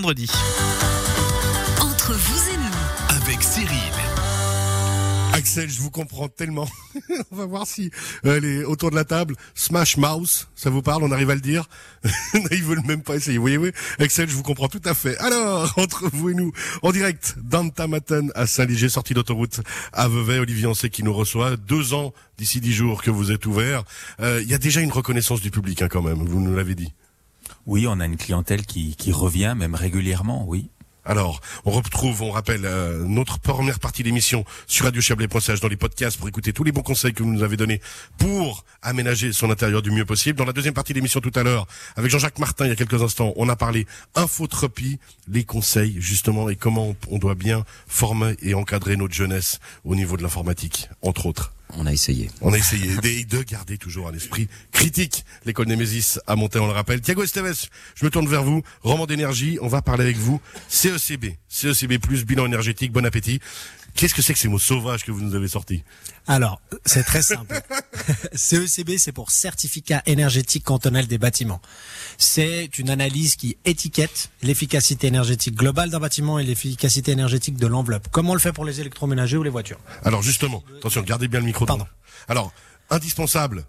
vendredi. Entre vous et nous, avec Cyril. Axel, je vous comprends tellement. On va voir si euh, les autour de la table, Smash Mouse, ça vous parle, on arrive à le dire. Ils veulent même pas essayer. Vous voyez, oui. Axel, je vous comprends tout à fait. Alors, entre vous et nous, en direct, d'Antamaten à Saint-Liger, sortie d'autoroute à Vevey, Olivier Ancet qui nous reçoit. Deux ans d'ici dix jours que vous êtes ouvert. Euh, Il y a déjà une reconnaissance du public, hein, quand même. Vous nous l'avez dit. Oui, on a une clientèle qui, revient même régulièrement, oui. Alors, on retrouve, on rappelle, euh, notre première partie d'émission sur radiochablais.ch dans les podcasts pour écouter tous les bons conseils que vous nous avez donnés pour aménager son intérieur du mieux possible. Dans la deuxième partie d'émission tout à l'heure, avec Jean-Jacques Martin, il y a quelques instants, on a parlé infotropie, les conseils justement et comment on doit bien former et encadrer notre jeunesse au niveau de l'informatique, entre autres. On a essayé. On a essayé de, de garder toujours un esprit critique. L'école Némésis a monté, on le rappelle. Thiago Esteves, je me tourne vers vous. Roman d'énergie, on va parler avec vous. CECB, CECB+, bilan énergétique, bon appétit. Qu'est-ce que c'est que ces mots sauvages que vous nous avez sortis Alors, c'est très simple. CECB, c'est pour Certificat énergétique cantonal des bâtiments. C'est une analyse qui étiquette l'efficacité énergétique globale d'un bâtiment et l'efficacité énergétique de l'enveloppe, comme on le fait pour les électroménagers ou les voitures. Alors justement, attention, gardez bien le micro. Pardon. Alors, indispensable,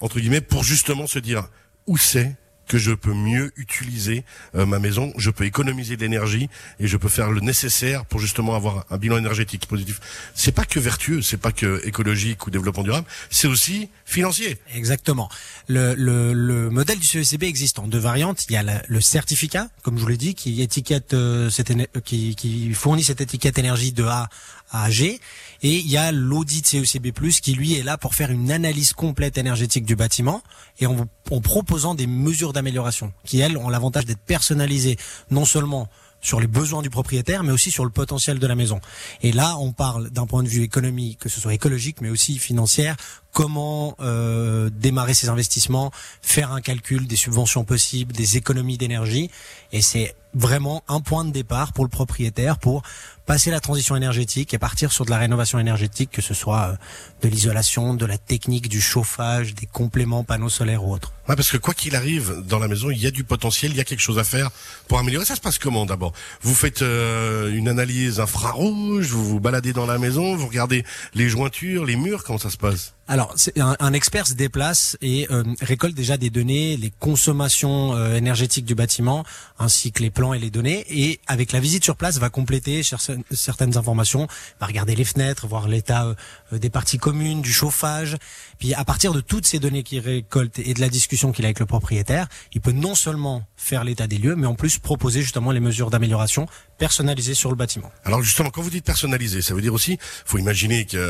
entre guillemets, pour justement se dire où c'est que je peux mieux utiliser euh, ma maison, je peux économiser de l'énergie et je peux faire le nécessaire pour justement avoir un bilan énergétique positif. C'est pas que vertueux, c'est pas que écologique ou développement durable, c'est aussi financier. Exactement. Le, le, le modèle du CECB existe en deux variantes. Il y a la- le certificat, comme je vous l'ai dit, qui étiquette euh, cette euh, qui, qui fournit cette étiquette énergie de A à G, et il y a l'audit CECB+ qui lui est là pour faire une analyse complète énergétique du bâtiment et en, en proposant des mesures d'amélioration qui elles ont l'avantage d'être personnalisées non seulement sur les besoins du propriétaire, mais aussi sur le potentiel de la maison. Et là, on parle d'un point de vue économie, que ce soit écologique, mais aussi financière, comment euh, démarrer ses investissements, faire un calcul des subventions possibles, des économies d'énergie. Et c'est vraiment un point de départ pour le propriétaire pour passer la transition énergétique et partir sur de la rénovation énergétique, que ce soit euh, de l'isolation, de la technique, du chauffage, des compléments panneaux solaires ou autres. Ouais, parce que quoi qu'il arrive dans la maison, il y a du potentiel, il y a quelque chose à faire pour améliorer. Ça se passe comment d'abord? Vous faites euh, une analyse infrarouge, vous vous baladez dans la maison, vous regardez les jointures, les murs, comment ça se passe? Alors, un, expert se déplace et euh, récolte déjà des données, les consommations euh, énergétiques du bâtiment, ainsi que les plans et les données. Et avec la visite sur place, va compléter cer- certaines informations, va regarder les fenêtres, voir l'état euh, des parties communes, du chauffage. Puis à partir de toutes ces données qu'il récolte et de la discussion qu'il a avec le propriétaire, il peut non seulement faire l'état des lieux, mais en plus proposer justement les mesures d'amélioration personnalisées sur le bâtiment. Alors justement, quand vous dites personnalisé, ça veut dire aussi, faut imaginer qu'il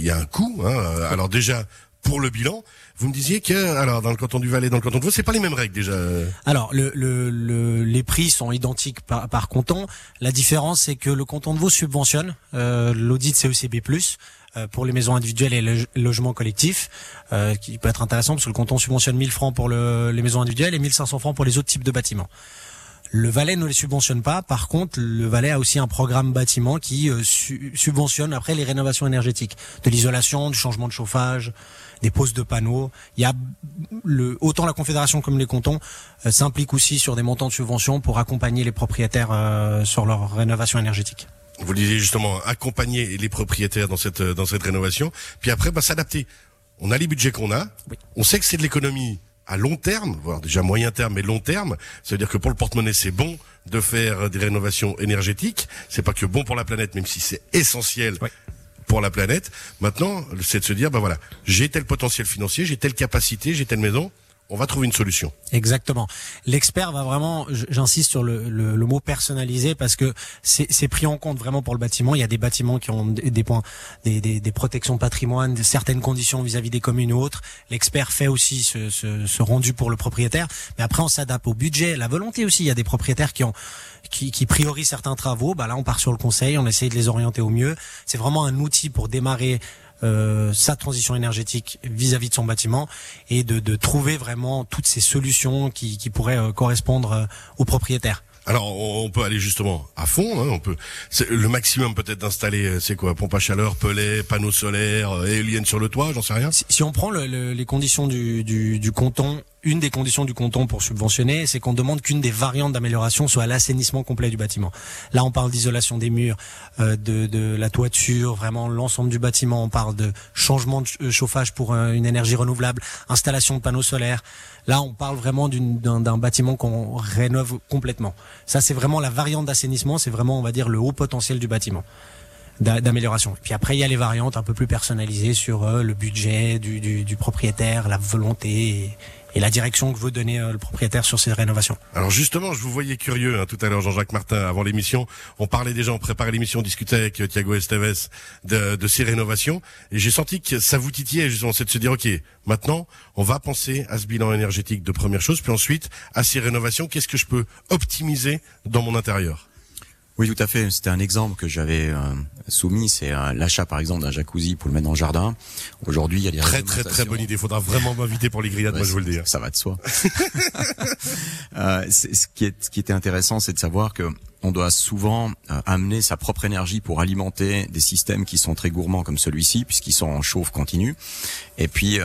y a un coût. Hein, alors déjà pour le bilan, vous me disiez que alors dans le canton du Valais, dans le canton de Vaud, c'est pas les mêmes règles déjà. Alors, le, le, le- les prix sont identiques par, par canton. La différence, c'est que le canton de Vaud subventionne euh, l'audit CECB+, euh, pour les maisons individuelles et le logements collectifs, euh, qui peut être intéressant parce que le canton subventionne 1000 francs pour le- les maisons individuelles et 1500 francs pour les autres types de bâtiments. Le Valais ne les subventionne pas. Par contre, le Valais a aussi un programme bâtiment qui euh, su- subventionne après les rénovations énergétiques, de l'isolation, du changement de chauffage, des poses de panneaux. Il y a le, autant la Confédération comme les cantons euh, s'impliquent aussi sur des montants de subventions pour accompagner les propriétaires euh, sur leur rénovation énergétique. Vous disiez justement accompagner les propriétaires dans cette dans cette rénovation, puis après bah, s'adapter. On a les budgets qu'on a, Oui. on sait que c'est de l'économie à long terme, voire déjà moyen terme mais long terme. Ça veut dire que pour le porte-monnaie c'est bon de faire des rénovations énergétiques. C'est pas que bon pour la planète, même si c'est essentiel. Oui. Pour la planète. Maintenant, c'est de se dire, bah voilà, j'ai tel potentiel financier, j'ai telle capacité, j'ai telle maison, on va trouver une solution. Exactement. L'expert va vraiment, j'insiste sur le, le, le mot personnalisé parce que c'est pris en compte vraiment pour le bâtiment. Il y a des bâtiments qui ont des, points, des, des, des protections patrimoine, certaines conditions vis-à-vis des communes ou autres. L'expert fait aussi ce, ce, ce rendu pour le propriétaire, mais après on s'adapte au budget, la volonté aussi. Il y a des propriétaires qui ont qui, qui priorisent certains travaux. Bah là, on part sur le conseil, on essaye de les orienter au mieux. C'est vraiment un outil pour démarrer euh, sa transition énergétique vis-à-vis de son bâtiment et de, de trouver vraiment toutes ces solutions qui, qui pourraient euh, correspondre euh, aux propriétaires. Alors on peut aller justement à fond. Hein, on peut c'est le maximum peut-être d'installer euh, c'est quoi pompe à chaleur, pellet, panneaux solaires, éoliennes sur le toit, j'en sais rien. Si, si on prend le- le- les conditions du, du, du canton une des conditions du canton pour subventionner, c'est qu'on demande qu'une des variantes d'amélioration soit l'assainissement complet du bâtiment. Là, on parle d'isolation des murs, euh, de, de, la toiture, vraiment l'ensemble du bâtiment. On parle de changement de euh, chauffage pour euh, une énergie renouvelable, installation de panneaux solaires. Là, on parle vraiment d'un bâtiment qu'on rénove complètement. Ça, c'est vraiment la variante d'assainissement. C'est vraiment, on va dire, le haut potentiel du bâtiment d'amélioration. Puis après, il y a les variantes un peu plus personnalisées sur le budget du, du, du, propriétaire, la volonté la direction que veut donner euh, le propriétaire sur ces rénovations. Alors justement, je vous voyais curieux hein, tout à l'heure, Jean-Jacques Martin, avant l'émission. On parlait déjà, on préparait l'émission, on discutait avec euh, Thiago Esteves de, de ces rénovations, et j'ai senti que ça vous titillait justement, c'est de se dire, ok, maintenant, on va penser à ce bilan énergétique de première chose, puis ensuite à ces rénovations, qu'est-ce que je peux optimiser dans mon intérieur? Oui, tout à fait. C'était un exemple que j'avais euh, soumis. C'est euh, l'achat, par exemple, d'un jacuzzi pour le mettre dans le jardin. Aujourd'hui, il y a des très très très bonne idée. Faudra vraiment m'inviter pour les grillades. moi, je vous le dis. Ça va de soi. euh, ce qui est ce qui était intéressant, c'est de savoir que on doit souvent euh, amener sa propre énergie pour alimenter des systèmes qui sont très gourmands comme celui-ci, puisqu'ils sont en chauffe continue. Et puis,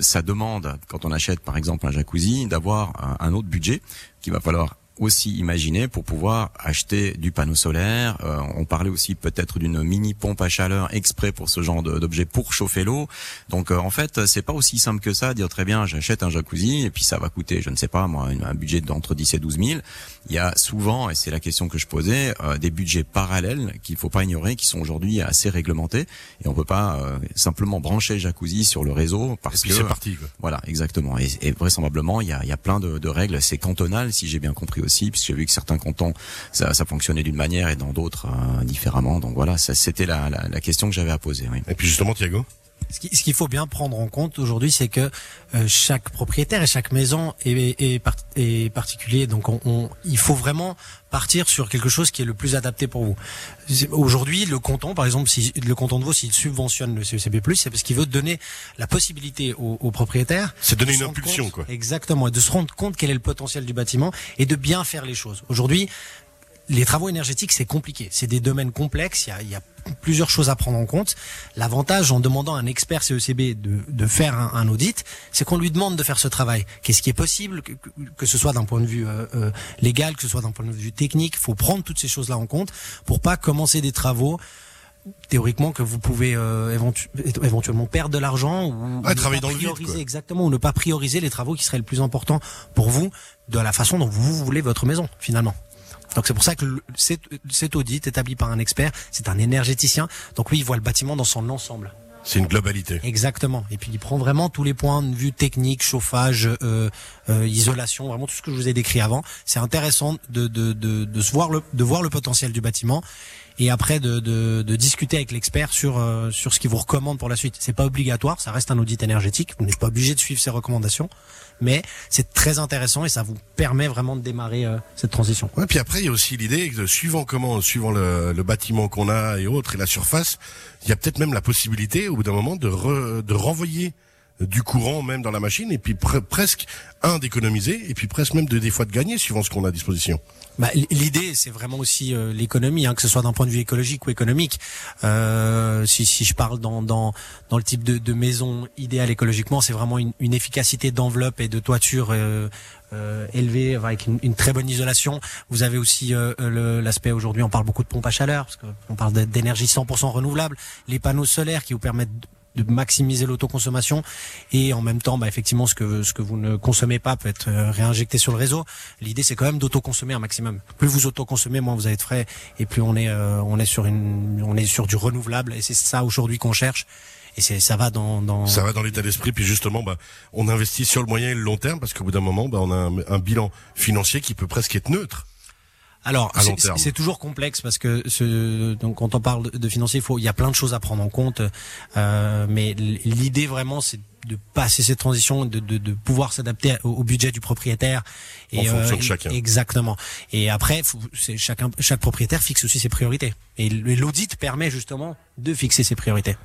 ça demande, quand on achète par exemple un jacuzzi, d'avoir un autre budget qu'il va falloir aussi imaginer pour pouvoir acheter du panneau solaire. Euh, on parlait aussi peut-être d'une mini pompe à chaleur exprès pour ce genre d'objet pour chauffer l'eau. Donc euh, en fait, c'est pas aussi simple que ça. Dire très bien, j'achète un jacuzzi et puis ça va coûter, je ne sais pas moi, un budget d'entre 10 et 12 000. Il y a souvent, et c'est la question que je posais, euh, des budgets parallèles qu'il faut pas ignorer, qui sont aujourd'hui assez réglementés et on peut pas simplement brancher le jacuzzi sur le réseau parce que c'est parti. Voilà, exactement. Et, et, vraisemblablement, il y a, il y a plein de, de règles. C'est cantonal, si j'ai bien compris aussi, puisque j'ai vu que certains cantons ça, fonctionnait d'une manière et dans d'autres euh, différemment. Donc voilà, ça c'était la, la, question que j'avais à poser. Et puis justement, Thiago? Ce qu'il faut bien prendre en compte aujourd'hui, c'est que euh, chaque propriétaire et chaque maison est, est, est particulier. Donc, on, on, il faut vraiment partir sur quelque chose qui est le plus adapté pour vous. Aujourd'hui, le canton, par exemple, si le canton de Vaud, s'il subventionne le CECB+, c'est parce qu'il veut donner la possibilité aux, aux propriétaires. C'est donner une impulsion, compte, quoi. Exactement, et de se rendre compte quel est le potentiel du bâtiment et de bien faire les choses. Aujourd'hui, les travaux énergétiques, c'est compliqué. C'est des domaines complexes. Il y, a, il y a, plusieurs choses à prendre en compte. L'avantage en demandant à un expert CECB de, de faire un, un audit, c'est qu'on lui demande de faire ce travail. Qu'est-ce qui est possible, que, que ce soit d'un point de vue euh, euh, légal, que ce soit d'un point de vue technique. Il faut prendre toutes ces choses-là en compte pour pas commencer des travaux théoriquement que vous pouvez euh, éventu éventuellement perdre de l'argent ou, ouais, travailler dans prioriser le vide, exactement ou ne pas prioriser les travaux qui seraient le plus important pour vous de la façon dont vous voulez votre maison finalement. Donc c'est pour ça que cet, audit établi par un expert, c'est un énergéticien. Donc lui, il voit le bâtiment dans son ensemble. C'est une globalité. Exactement. Et puis il prend vraiment tous les points de vue technique, chauffage, euh, euh, isolation, vraiment tout ce que je vous ai décrit avant. C'est intéressant de, de, de, de, se voir le, de voir le potentiel du bâtiment et après de, de, de discuter avec l'expert sur euh, sur ce qu'il vous recommande pour la suite. C'est pas obligatoire, ça reste un audit énergétique. Vous n'êtes pas obligé de suivre ses recommandations, mais c'est très intéressant et ça vous permet vraiment de démarrer euh, cette transition. Ouais, puis après il y a aussi l'idée que suivant comment, suivant le, le bâtiment qu'on a et autres et la surface, il y a peut-être même la possibilité au bout d'un moment de, re, de renvoyer du courant même dans la machine et puis pre presque un d'économiser et puis presque même de des fois de gagner suivant ce qu'on a à disposition. Bah, L'idée, c'est vraiment aussi euh, l'économie, hein, que ce soit d'un point de vue écologique ou économique. Euh, si, si je parle dans, dans, dans le type de, de maison idéale écologiquement, c'est vraiment une, une efficacité d'enveloppe et de toiture euh, euh, élevée avec une, une, très bonne isolation. Vous avez aussi euh, l'aspect aujourd'hui, on parle beaucoup de pompes à chaleur, parce qu'on parle d'énergie 100% renouvelable, les panneaux solaires qui vous permettent maximiser l'autoconsommation. Et en même temps bah, effectivement ce que ce que vous ne consommez pas peut être euh, réinjecté sur le réseau. L'idée c'est quand même d'autoconsommer un maximum. Plus vous autoconsommez moins vous être frais et plus on est euh, on est sur une on est sur du renouvelable. Et c'est ça aujourd'hui qu'on cherche. Et c'est ça va dans, dans... ça va dans l'état d'esprit. Puis justement bah on investit sur le moyen et le long terme parce qu'au bout d'un moment bah on a un, un bilan financier qui peut presque être neutre alors, c'est toujours complexe parce que ce, donc quand on parle de, financier, il faut, il y a plein de choses à prendre en compte. Euh, mais l'idée vraiment, c'est de passer cette transition, de, de, de pouvoir s'adapter au, au, budget du propriétaire. Et, en fonction euh, de chacun. Exactement. Et après, c'est chacun, chaque propriétaire fixe aussi ses priorités. Et l'audit permet justement de fixer ses priorités.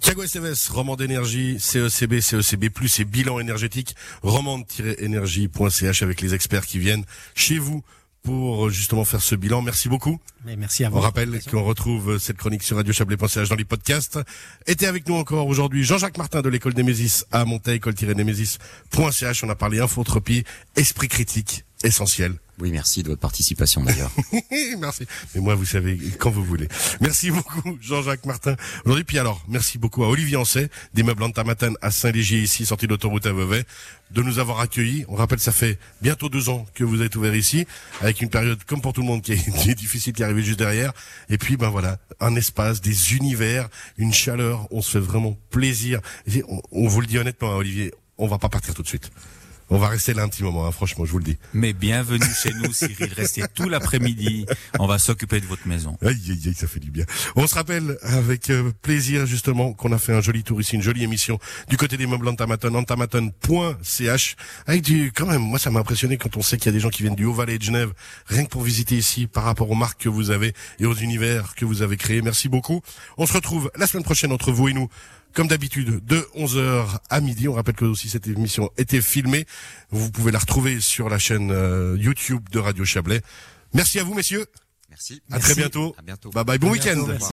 Thiago Esteves, roman d'énergie, CECB, CECB+, et bilan énergétique, romande-énergie.ch avec les experts qui viennent chez vous pour justement faire ce bilan. Merci beaucoup. Mais merci à vous. On rappelle qu'on retrouve cette chronique sur Radio Chablais.ch dans les podcasts. Était avec nous encore aujourd'hui Jean-Jacques Martin de l'école Némésis à Montaigne, école-némésis.ch. On a parlé infotropie, esprit critique, essentiel. Oui, merci de votre participation d'ailleurs. merci. Mais moi, vous savez, quand vous voulez. Merci beaucoup, Jean-Jacques Martin. Aujourd'hui, puis alors, merci beaucoup à Olivier Ancet, des meubles Antamatan à Saint-Légier, ici, sortie d'autoroute à Vevey, de nous avoir accueillis. On rappelle, ça fait bientôt deux ans que vous êtes ouvert ici, avec une période, comme pour tout le monde, qui est, qui est difficile, qui est arrivée juste derrière. Et puis, ben voilà, un espace, des univers, une chaleur. On se fait vraiment plaisir. Et on, on vous le dit honnêtement, hein, Olivier, on va pas partir tout de suite. On va rester là un petit moment, hein, franchement, je vous le dis. Mais bienvenue chez nous, Cyril. Restez tout l'après-midi. On va s'occuper de votre maison. Aïe, aïe, aïe, ça fait du bien. On se rappelle avec euh, plaisir justement qu'on a fait un joli tour ici, une jolie émission du côté des meubles Antamaton, antamaton.ch, avec du, quand même, moi ça m'a impressionné quand on sait qu'il y a des gens qui viennent du Haut-Valais de Genève, rien que pour visiter ici par rapport aux marques que vous avez et aux univers que vous avez créés. Merci beaucoup. On se retrouve la semaine prochaine entre vous et nous comme d'habitude, de 11h à midi. On rappelle que aussi cette émission était filmée. Vous pouvez la retrouver sur la chaîne euh, YouTube de Radio Chablais. Merci à vous, messieurs. Merci. À très bientôt. À bientôt. Bye bye. Bon week-end.